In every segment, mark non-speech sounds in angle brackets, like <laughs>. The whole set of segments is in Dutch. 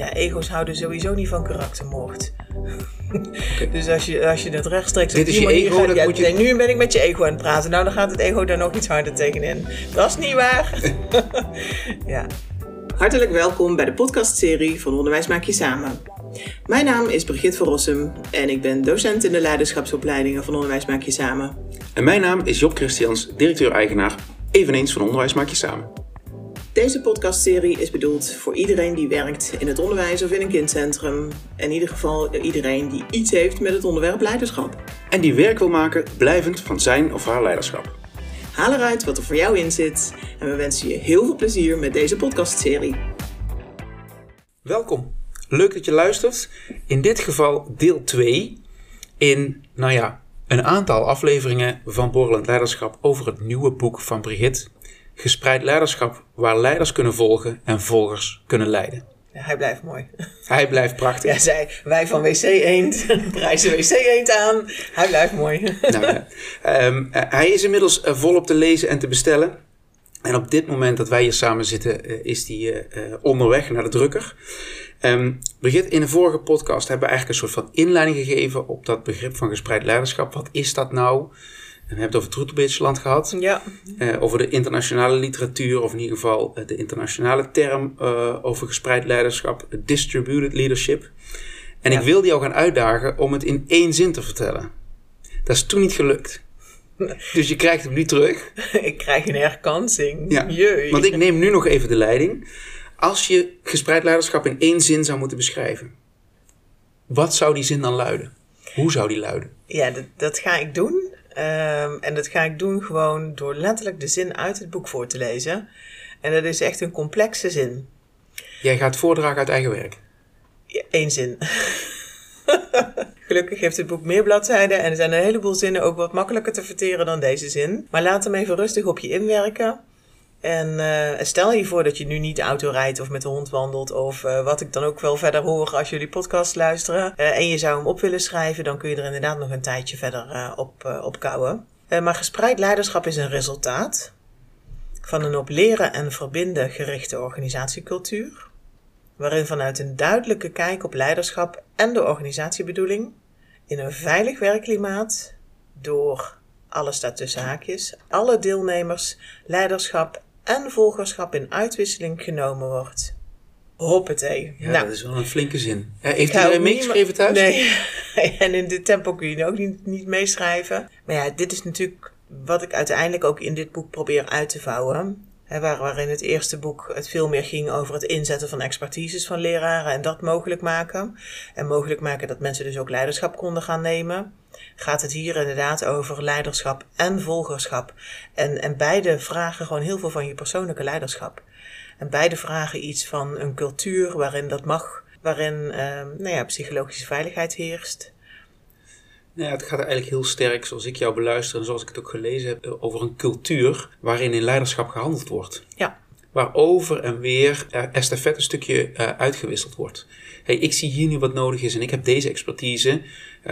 Ja, ego's houden sowieso niet van karaktermoord. <laughs> dus als je, als je dat rechtstreeks Dit op is je ego, gaat- ja, moet je- nee, nu ben ik met je ego aan het praten. Nou, dan gaat het ego daar nog iets harder tegenin. Dat is niet waar. <laughs> <laughs> ja. Hartelijk welkom bij de podcastserie van Onderwijs Maak Je Samen. Mijn naam is Brigitte van Rossum en ik ben docent in de leiderschapsopleidingen van Onderwijs Maak Je Samen. En mijn naam is Job Christians, directeur-eigenaar, eveneens van Onderwijs Maak Je Samen. Deze podcastserie is bedoeld voor iedereen die werkt in het onderwijs of in een kindcentrum. In ieder geval iedereen die iets heeft met het onderwerp leiderschap. En die werk wil maken blijvend van zijn of haar leiderschap. Haal eruit wat er voor jou in zit en we wensen je heel veel plezier met deze podcastserie. Welkom. Leuk dat je luistert. In dit geval deel 2 in, nou ja, een aantal afleveringen van Borrelend Leiderschap over het nieuwe boek van Brigitte. Gespreid leiderschap waar leiders kunnen volgen en volgers kunnen leiden. Ja, hij blijft mooi. Hij blijft prachtig. Ja, zei wij van WC Eend <laughs> prijzen WC Eend aan. Hij blijft mooi. Nou, ja. Ehm, eh, hij is inmiddels eh, volop te lezen en te bestellen. En op dit moment dat wij hier samen zitten, eh, is hij eh, onderweg naar de drukker. Ehm Brigitte, in de vorige podcast hebben we eigenlijk een soort van inleiding gegeven op dat begrip van gespreid leiderschap. Wat is dat nou? We hebben het over Troetelbeetsland gehad, Ja, eh, over de internationale literatuur, of in ieder geval eh, de internationale term eh, over gespreid leiderschap, distributed leadership. En Ja. ik wilde jou gaan uitdagen om het in één zin te vertellen. Dat is toen niet gelukt. <laughs> Dus je krijgt hem nu terug. <laughs> ik krijg een herkansing. Ja. Want ik neem nu nog even de leiding. Als je gespreid leiderschap in één zin zou moeten beschrijven, wat zou die zin dan luiden? Hoe zou die luiden? Ja, dat, dat ga ik doen. Ehm, en dat ga ik doen gewoon door letterlijk de zin uit het boek voor te lezen. En dat is echt een complexe zin. Jij gaat voordragen uit eigen werk. Ja, Eén zin. <laughs> Gelukkig heeft het boek meer bladzijden en er zijn een heleboel zinnen ook wat makkelijker te verteren dan deze zin. Maar laat hem even rustig op je inwerken. En eh, stel je voor dat je nu niet auto rijdt of met de hond wandelt of eh, wat ik dan ook wel verder hoor als jullie podcast luisteren. eh, en je zou hem op willen schrijven, dan kun je er inderdaad nog een tijdje verder op, op kouwen. Maar gespreid leiderschap is een resultaat van een op leren en verbinden gerichte organisatiecultuur waarin vanuit een duidelijke kijk op leiderschap en de organisatiebedoeling in een veilig werkklimaat door alle staat tussen haakjes, alle deelnemers leiderschap en volgerschap in uitwisseling genomen wordt. Hoppatee. Ja, nou, dat is wel een flinke zin. Ik heeft ook niet meegeschreven thuis? Nee, <laughs> en in dit tempo kun je ook niet, niet meeschrijven. Maar ja, dit is natuurlijk wat ik uiteindelijk ook in dit boek probeer uit te vouwen. Waar, waarin het eerste boek het veel meer ging over het inzetten van expertises van leraren en dat mogelijk maken. En mogelijk maken dat mensen dus ook leiderschap konden gaan nemen. Gaat het hier inderdaad over leiderschap en volgerschap. En, en beide vragen gewoon heel veel van je persoonlijke leiderschap. En beide vragen iets van een cultuur waarin dat mag, waarin eh, nou ja, psychologische veiligheid heerst. Nou ja, het gaat eigenlijk heel sterk, zoals ik jou beluister en zoals ik het ook gelezen heb, over een cultuur waarin in leiderschap gehandeld wordt. Ja, Waar over en weer uh, estafette stukje uh, uitgewisseld wordt. Hey, ik zie hier nu wat nodig is en ik heb deze expertise.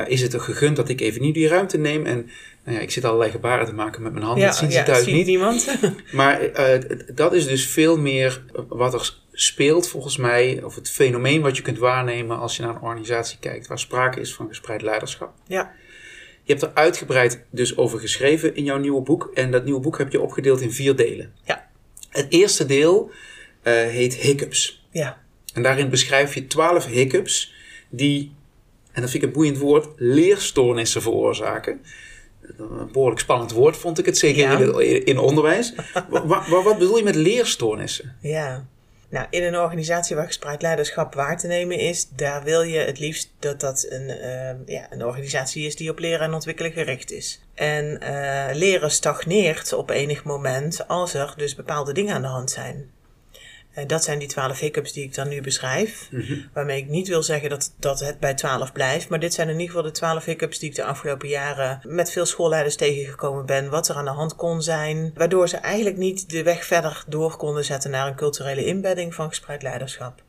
Is het er gegund dat ik even nu die ruimte neem? En nou ja, ik zit allerlei gebaren te maken met mijn handen. ja, dat zien ze ja, thuis niet. niemand. <laughs> Maar uh, dat is dus veel meer wat er speelt volgens mij, of het fenomeen wat je kunt waarnemen als je naar een organisatie kijkt, waar sprake is van gespreid leiderschap. ja, Je hebt er uitgebreid dus over geschreven in jouw nieuwe boek. En dat nieuwe boek heb je opgedeeld in vier delen. ja, Het eerste deel uh, heet Hiccups. ja, En daarin beschrijf je twaalf hiccups die, en dat vind ik een boeiend woord, leerstoornissen veroorzaken. Een behoorlijk spannend woord vond ik het, zeker Ja. in, in, onderwijs. <laughs> Wa- wat bedoel je met leerstoornissen? ja. Nou, in een organisatie waar gespreid leiderschap waar te nemen is, daar wil je het liefst dat dat een, eh, ja, een organisatie is die op leren en ontwikkelen gericht is. En eh, leren stagneert op enig moment als er dus bepaalde dingen aan de hand zijn. Eh, dat zijn die twaalf hiccups die ik dan nu beschrijf. Waarmee ik niet wil zeggen dat, dat het bij twaalf blijft. Maar dit zijn in ieder geval de twaalf hiccups die ik de afgelopen jaren met veel schoolleiders tegengekomen ben. Wat er aan de hand kon zijn. Waardoor ze eigenlijk niet de weg verder door konden zetten naar een culturele inbedding van gespreid leiderschap.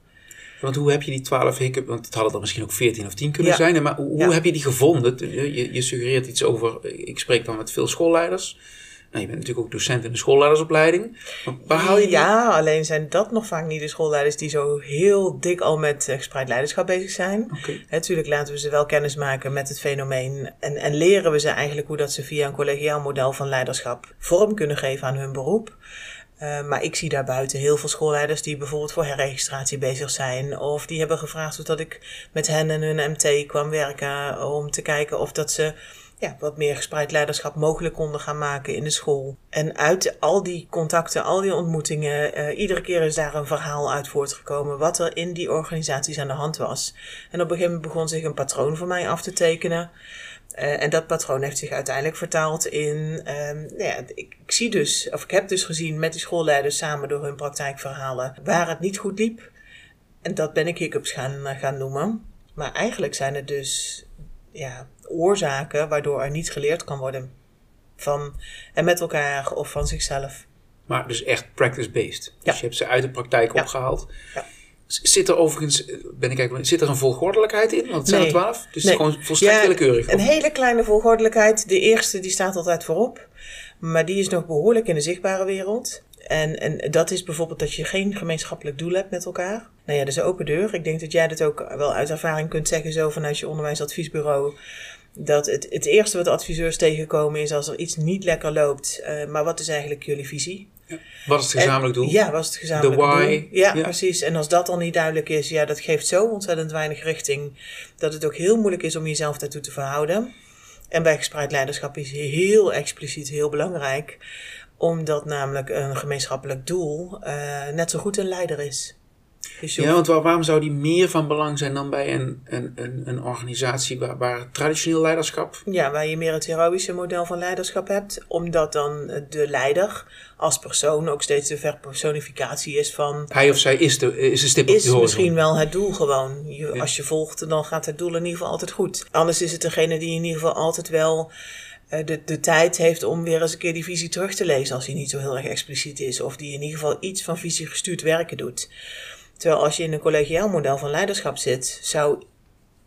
Want hoe heb je die twaalf hiccups, want het hadden er misschien ook veertien of tien kunnen Ja. zijn. Maar hoe, hoe Ja. heb je die gevonden? Je, je suggereert iets over, ik spreek dan met veel schoolleiders. Nou, je bent natuurlijk ook docent in de schoolleidersopleiding. Waar haal je die- Ja, alleen zijn dat nog vaak niet de schoolleiders die zo heel dik al met eh, gespreid leiderschap bezig zijn. Natuurlijk laten we ze wel kennis maken met het fenomeen en, en leren we ze eigenlijk hoe dat ze via een collegiaal model van leiderschap vorm kunnen geven aan hun beroep. Eh, maar ik zie daarbuiten heel veel schoolleiders die bijvoorbeeld voor herregistratie bezig zijn. Of die hebben gevraagd of dat ik met hen en hun MT kwam werken om te kijken of dat ze ja, wat meer gespreid leiderschap mogelijk konden gaan maken in de school. En uit al die contacten, al die ontmoetingen, eh, iedere keer is daar een verhaal uit voortgekomen wat er in die organisaties aan de hand was. En op een gegeven moment begon zich een patroon voor mij af te tekenen. Eh, en dat patroon heeft zich uiteindelijk vertaald in. ehm, nou ja, ik, ik zie dus, of ik heb dus gezien met die schoolleiders samen door hun praktijkverhalen waar het niet goed liep. En dat ben ik hiccups gaan, eh, gaan noemen. Maar eigenlijk zijn het dus ja, oorzaken waardoor er niet geleerd kan worden. Van en met elkaar of van zichzelf. Maar dus echt practice-based. Ja. Dus je hebt ze uit de praktijk Ja. opgehaald. Ja. Zit er overigens, eh, ben ik eigenlijk, zit er een volgordelijkheid in? Want het zijn er twaalf. Dus Nee. gewoon volstrekt Ja, willekeurig. Een hele kleine volgordelijkheid. De eerste die staat altijd voorop. Maar die is nog behoorlijk in de zichtbare wereld. En, en dat is bijvoorbeeld dat je geen gemeenschappelijk doel hebt met elkaar. Nou ja, dat is een open deur. Ik denk dat jij dat ook wel uit ervaring kunt zeggen, zo vanuit je onderwijsadviesbureau. Dat het, het eerste wat adviseurs tegenkomen is als er iets niet lekker loopt. eh, maar wat is eigenlijk jullie visie? Wat is het gezamenlijk En- doel? Ja, was het gezamenlijk The why. doel. Ja, Ja. precies. En als dat dan niet duidelijk is, ja, dat geeft zo ontzettend weinig richting. Dat het ook heel moeilijk is om jezelf daartoe te verhouden. En bij gespreid leiderschap is heel expliciet heel belangrijk. Omdat namelijk een gemeenschappelijk doel eh, net zo goed een leider is. Ja, want waar- waarom zou die meer van belang zijn dan bij een, een, een, een organisatie waar, waar traditioneel leiderschap... Ja, waar je meer het heroïsche model van leiderschap hebt. Omdat dan de leider als persoon ook steeds de verpersonificatie is van... Hij of zij is de, is de stip op de is misschien wel het doel gewoon. Je, Ja. Als je volgt, dan gaat het doel in ieder geval altijd goed. Anders is het degene die in ieder geval altijd wel eh, de, de tijd heeft om weer eens een keer die visie terug te lezen. Als die niet zo heel erg expliciet is. Of die in ieder geval iets van visie gestuurd werken doet. Terwijl als je in een collegiaal model van leiderschap zit, zou,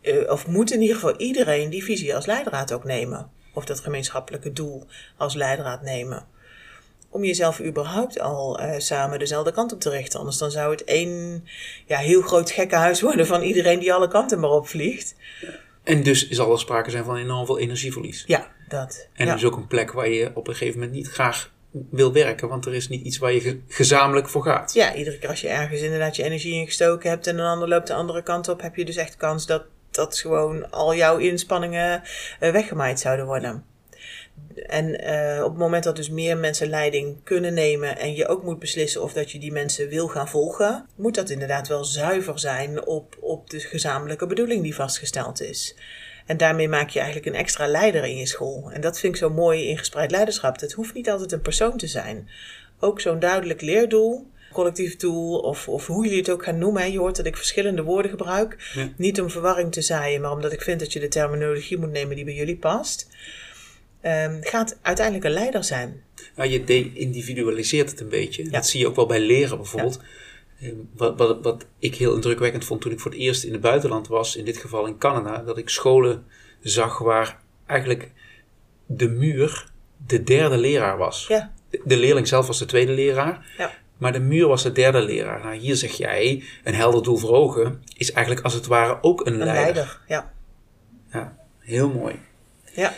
eh, of moet in ieder geval iedereen die visie als leidraad ook nemen. Of dat gemeenschappelijke doel als leidraad nemen om jezelf überhaupt al eh, samen dezelfde kant op te richten. Anders dan zou het één ja, heel groot gekkenhuis worden van iedereen die alle kanten maar opvliegt. En dus zal er sprake zijn van enorm veel energieverlies. Ja, dat. En ja. dus ook een plek waar je op een gegeven moment niet graag wil werken, want er is niet iets waar je ge- gezamenlijk voor gaat. ja, iedere keer als je ergens inderdaad je energie in gestoken hebt en een ander loopt de andere kant op, heb je dus echt kans dat, dat gewoon al jouw inspanningen eh, weggemaaid zouden worden. En eh, op het moment dat dus meer mensen leiding kunnen nemen en je ook moet beslissen of dat je die mensen wil gaan volgen, moet dat inderdaad wel zuiver zijn op, op de gezamenlijke bedoeling die vastgesteld is. En daarmee maak je eigenlijk een extra leider in je school. En dat vind ik zo mooi in gespreid leiderschap. Het hoeft niet altijd een persoon te zijn. Ook zo'n duidelijk leerdoel, collectief doel of, of hoe jullie het ook gaan noemen. Je hoort dat ik verschillende woorden gebruik. Ja. Niet om verwarring te zaaien, maar omdat ik vind dat je de terminologie moet nemen die bij jullie past. Ehm, gaat uiteindelijk een leider zijn. Nou, je de-individualiseert het een beetje. Ja. Dat zie je ook wel bij leren bijvoorbeeld. Wat, wat, wat ik heel indrukwekkend vond toen ik voor het eerst in het buitenland was, in dit geval in Canada, dat ik scholen zag waar eigenlijk de muur de derde leraar was. Ja, De, leerling zelf was de tweede leraar, ja, maar de muur was de derde leraar. Nou, hier zeg jij, een helder doel voor ogen is eigenlijk als het ware ook een, een leider. leider. Ja, Ja, heel mooi. ja.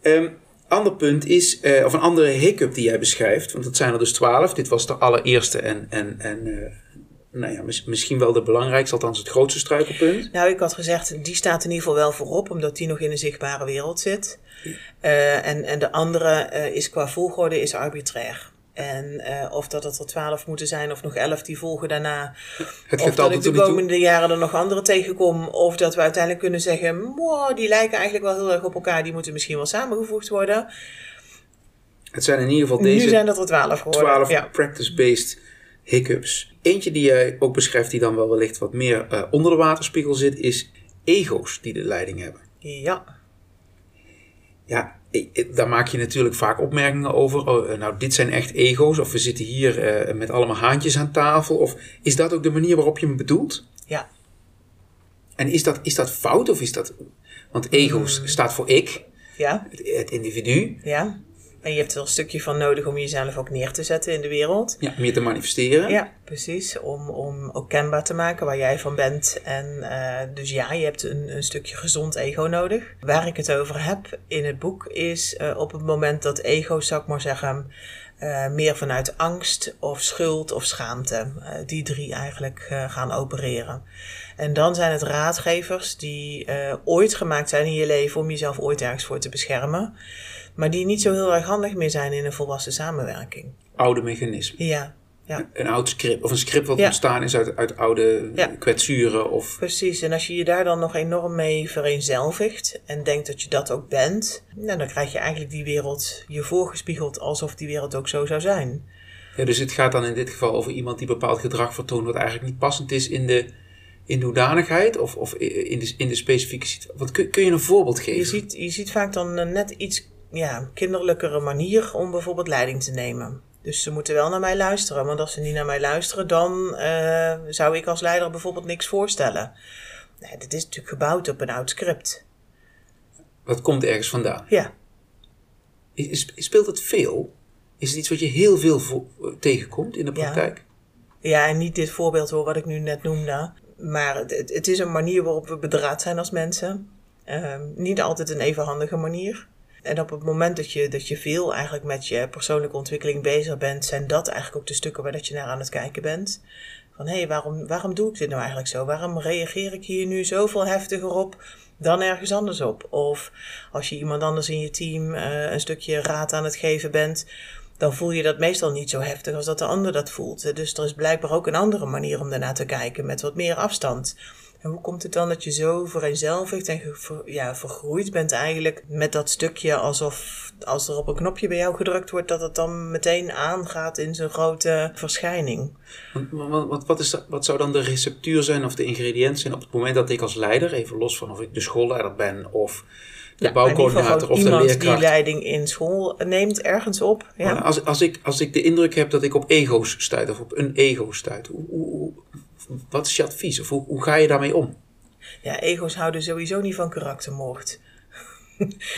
Ehm ander punt is, eh, of een andere hiccup die jij beschrijft, want dat zijn er dus twaalf. Dit was de allereerste en, en, en eh, nou ja, mis- misschien wel de belangrijkste, althans het grootste struikelpunt. Nou, ik had gezegd, die staat in ieder geval wel voorop, omdat die nog in een zichtbare wereld zit. Eh, en, en de andere eh, is qua volgorde is arbitrair. En eh, of dat het er twaalf moeten zijn of nog elf die volgen daarna. Het of dat ik de komende jaren er nog andere tegenkom. Of dat we uiteindelijk kunnen zeggen, "Mwah, die lijken eigenlijk wel heel erg op elkaar. Die moeten misschien wel samengevoegd worden. Het zijn in ieder geval nu deze zijn dat er twaalf geworden. twaalf Ja. practice-based hiccups. Eentje die jij ook beschrijft, die dan wel wellicht wat meer eh, onder de waterspiegel zit, is ego's die de leiding hebben. ja. Ja, daar maak je natuurlijk vaak opmerkingen over. Oh, eh, nou, dit zijn echt ego's. Of we zitten hier eh, met allemaal haantjes aan tafel. Of is dat ook de manier waarop je hem bedoelt? ja. En is dat, is dat fout of is dat... Want ego's Hmm. staat voor ik, Ja, het, het individu. ja. En je hebt er een stukje van nodig om jezelf ook neer te zetten in de wereld. Ja, meer te manifesteren. Ja, precies. Om, om ook kenbaar te maken waar jij van bent. En eh, dus ja, je hebt een, een stukje gezond ego nodig. Waar ik het over heb in het boek is uh, op het moment dat ego, zou ik maar zeggen, uh, meer vanuit angst of schuld of schaamte. die drie eigenlijk gaan opereren. En dan zijn het raadgevers die ooit gemaakt zijn in je leven om jezelf ooit ergens voor te beschermen maar die niet zo heel erg handig meer zijn in een volwassen samenwerking. Oude mechanismen. Ja. ja. Een oud script, of een script wat ontstaan is uit, uit oude ja. kwetsuren. Of... Precies, en als je je daar dan nog enorm mee vereenzelvigt en denkt dat je dat ook bent, nou, dan krijg je eigenlijk die wereld je voorgespiegeld alsof die wereld ook zo zou zijn. Ja, dus het gaat dan in dit geval over iemand die bepaald gedrag vertoont wat eigenlijk niet passend is in de, in de hoedanigheid of, of in, de, in de specifieke situatie. Wat, kun, kun je een voorbeeld geven? Je ziet, je ziet vaak dan net iets ja, kinderlijkere manier om bijvoorbeeld leiding te nemen. Dus ze moeten wel naar mij luisteren. Want als ze niet naar mij luisteren, dan uh, zou ik als leider bijvoorbeeld niks voorstellen. Nee, dit is natuurlijk gebouwd op een oud script. Wat komt ergens vandaan? Ja. Speelt het veel? Is het iets wat je heel veel tegenkomt in de praktijk? Ja. ja, en niet dit voorbeeld hoor, wat ik nu net noemde. Maar het, het is een manier waarop we bedraad zijn als mensen. Uh, niet altijd een even handige manier. En op het moment dat je, dat je veel eigenlijk met je persoonlijke ontwikkeling bezig bent, zijn dat eigenlijk ook de stukken waar dat je naar aan het kijken bent. Van hé, hey, waarom, waarom doe ik dit nou eigenlijk zo? Waarom reageer ik hier nu zoveel heftiger op dan ergens anders op? Of als je iemand anders in je team uh, een stukje raad aan het geven bent, dan voel je dat meestal niet zo heftig als dat de ander dat voelt. Dus er is blijkbaar ook een andere manier om daarna te kijken, met wat meer afstand. En hoe komt het dan dat je zo vereenzelvigd en ja, vergroeid bent eigenlijk met dat stukje alsof als er op een knopje bij jou gedrukt wordt, dat het dan meteen aangaat in zijn grote verschijning? Wat, wat, wat, is wat zou dan de receptuur zijn of de ingrediënt zijn op het moment dat ik als leider, even los van of ik de schoolleider ben of de ja, bouwcoördinator of de leerkracht. die leiding in school neemt ergens op. Ja. Als, als, ik, als ik de indruk heb dat ik op ego's stuit of op een ego stuit, hoe, hoe, wat is je advies? Of hoe, hoe ga je daarmee om? Ja, ego's houden sowieso niet van karaktermoord.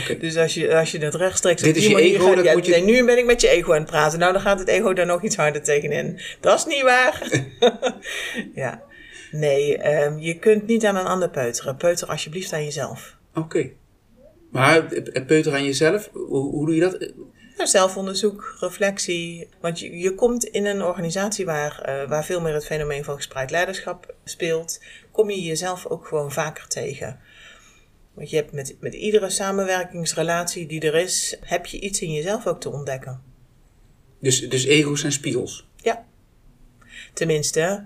Okay. <laughs> dus als je, als je dat rechtstreeks Dit is je ego, gaat, ja, moet je... nu ben ik met je ego aan het praten. Nou, dan gaat het ego daar nog iets harder tegenin. Dat is niet waar. <laughs> ja. Nee, um, je kunt niet aan een ander peuteren. Peuter alsjeblieft aan jezelf. Oké. Maar peuter aan jezelf, hoe, hoe doe je dat? Nou, zelfonderzoek, reflectie. Want je, je komt in een organisatie waar, uh, waar veel meer het fenomeen van gespreid leiderschap speelt, kom je jezelf ook gewoon vaker tegen. Want je hebt met, met iedere samenwerkingsrelatie die er is, heb je iets in jezelf ook te ontdekken. Dus, dus ego's zijn spiegels? Ja. Tenminste,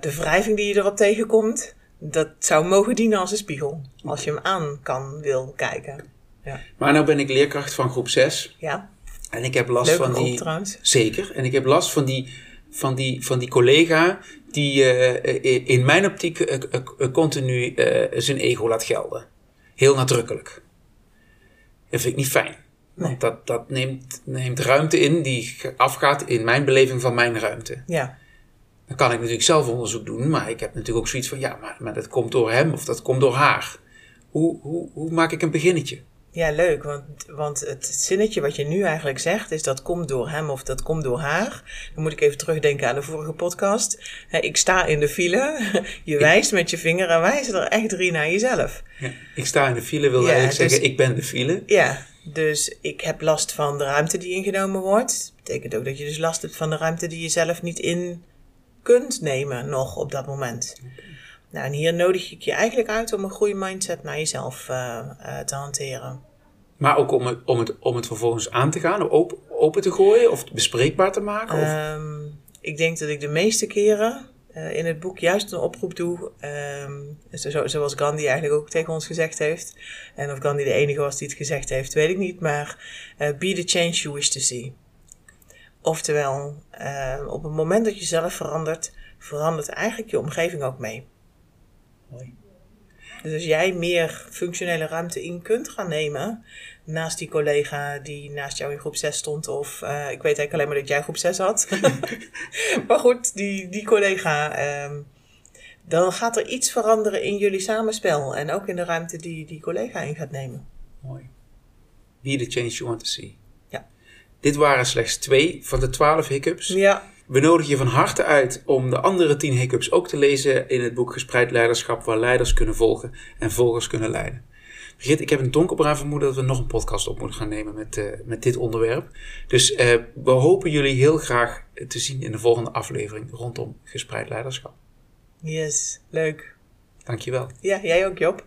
de wrijving die je erop tegenkomt, dat zou mogen dienen als een spiegel. Als je hem aan kan, wil kijken. Ja. Maar nou ben ik leerkracht van groep 6. Ja. En ik heb last Leuke van die. Trouwens. Zeker. En ik heb last van die, van die, van die collega die uh, in mijn optiek uh, continu zijn ego laat gelden. Heel nadrukkelijk. Dat vind ik niet fijn. Nee. Want dat, dat neemt, neemt ruimte in die afgaat in mijn beleving van mijn ruimte. Ja. Dan kan ik natuurlijk zelf onderzoek doen, maar ik heb natuurlijk ook zoiets van: ja, maar, maar dat komt door hem of dat komt door haar. Hoe, hoe, hoe maak ik een beginnetje? Ja, leuk. Want, want het zinnetje wat je nu eigenlijk zegt is dat komt door hem of dat komt door haar. Dan moet ik even terugdenken aan de vorige podcast. ik sta in de file. <laughs> Je wijst met je vinger en wijzen er echt drie naar jezelf. Ja, ik sta in de file wil ja, eigenlijk dus, zeggen ik ben de file. Ja, dus ik heb last van de ruimte die ingenomen wordt. Dat betekent ook dat je dus last hebt van de ruimte die je zelf niet in kunt nemen nog op dat moment. Nou, en hier nodig ik je eigenlijk uit om een goede mindset naar jezelf uh, uh, te hanteren. Maar ook om het, om, het, om het vervolgens aan te gaan, open, open te gooien of bespreekbaar te maken? Of? Um, ik denk dat ik de meeste keren uh, in het boek juist een oproep doe, um, zo, zoals Gandhi eigenlijk ook tegen ons gezegd heeft. En of Gandhi de enige was die het gezegd heeft, weet ik niet. Maar be the change you wish to see. Oftewel, op het moment dat je zelf verandert, verandert eigenlijk je omgeving ook mee. Dus als jij meer functionele ruimte in kunt gaan nemen, naast die collega die naast jou in groep 6 stond, of uh, ik weet eigenlijk alleen maar dat jij groep 6 had. <laughs> maar goed, die, die collega, um, dan gaat er iets veranderen in jullie samenspel en ook in de ruimte die die collega in gaat nemen. Mooi. Be the change you want to see. Dit waren slechts twee van de twaalf hiccups. Ja, We nodigen je van harte uit om de andere tien hiccups ook te lezen in het boek Gespreid Leiderschap, waar leiders kunnen volgen en volgers kunnen leiden. Brigitte, ik heb een donkerbruin vermoeden dat we nog een podcast op moeten gaan nemen met, eh, met dit onderwerp. Dus eh, we hopen jullie heel graag te zien in de volgende aflevering rondom Gespreid Leiderschap. yes, leuk. Dankjewel. Ja, jij ook Job.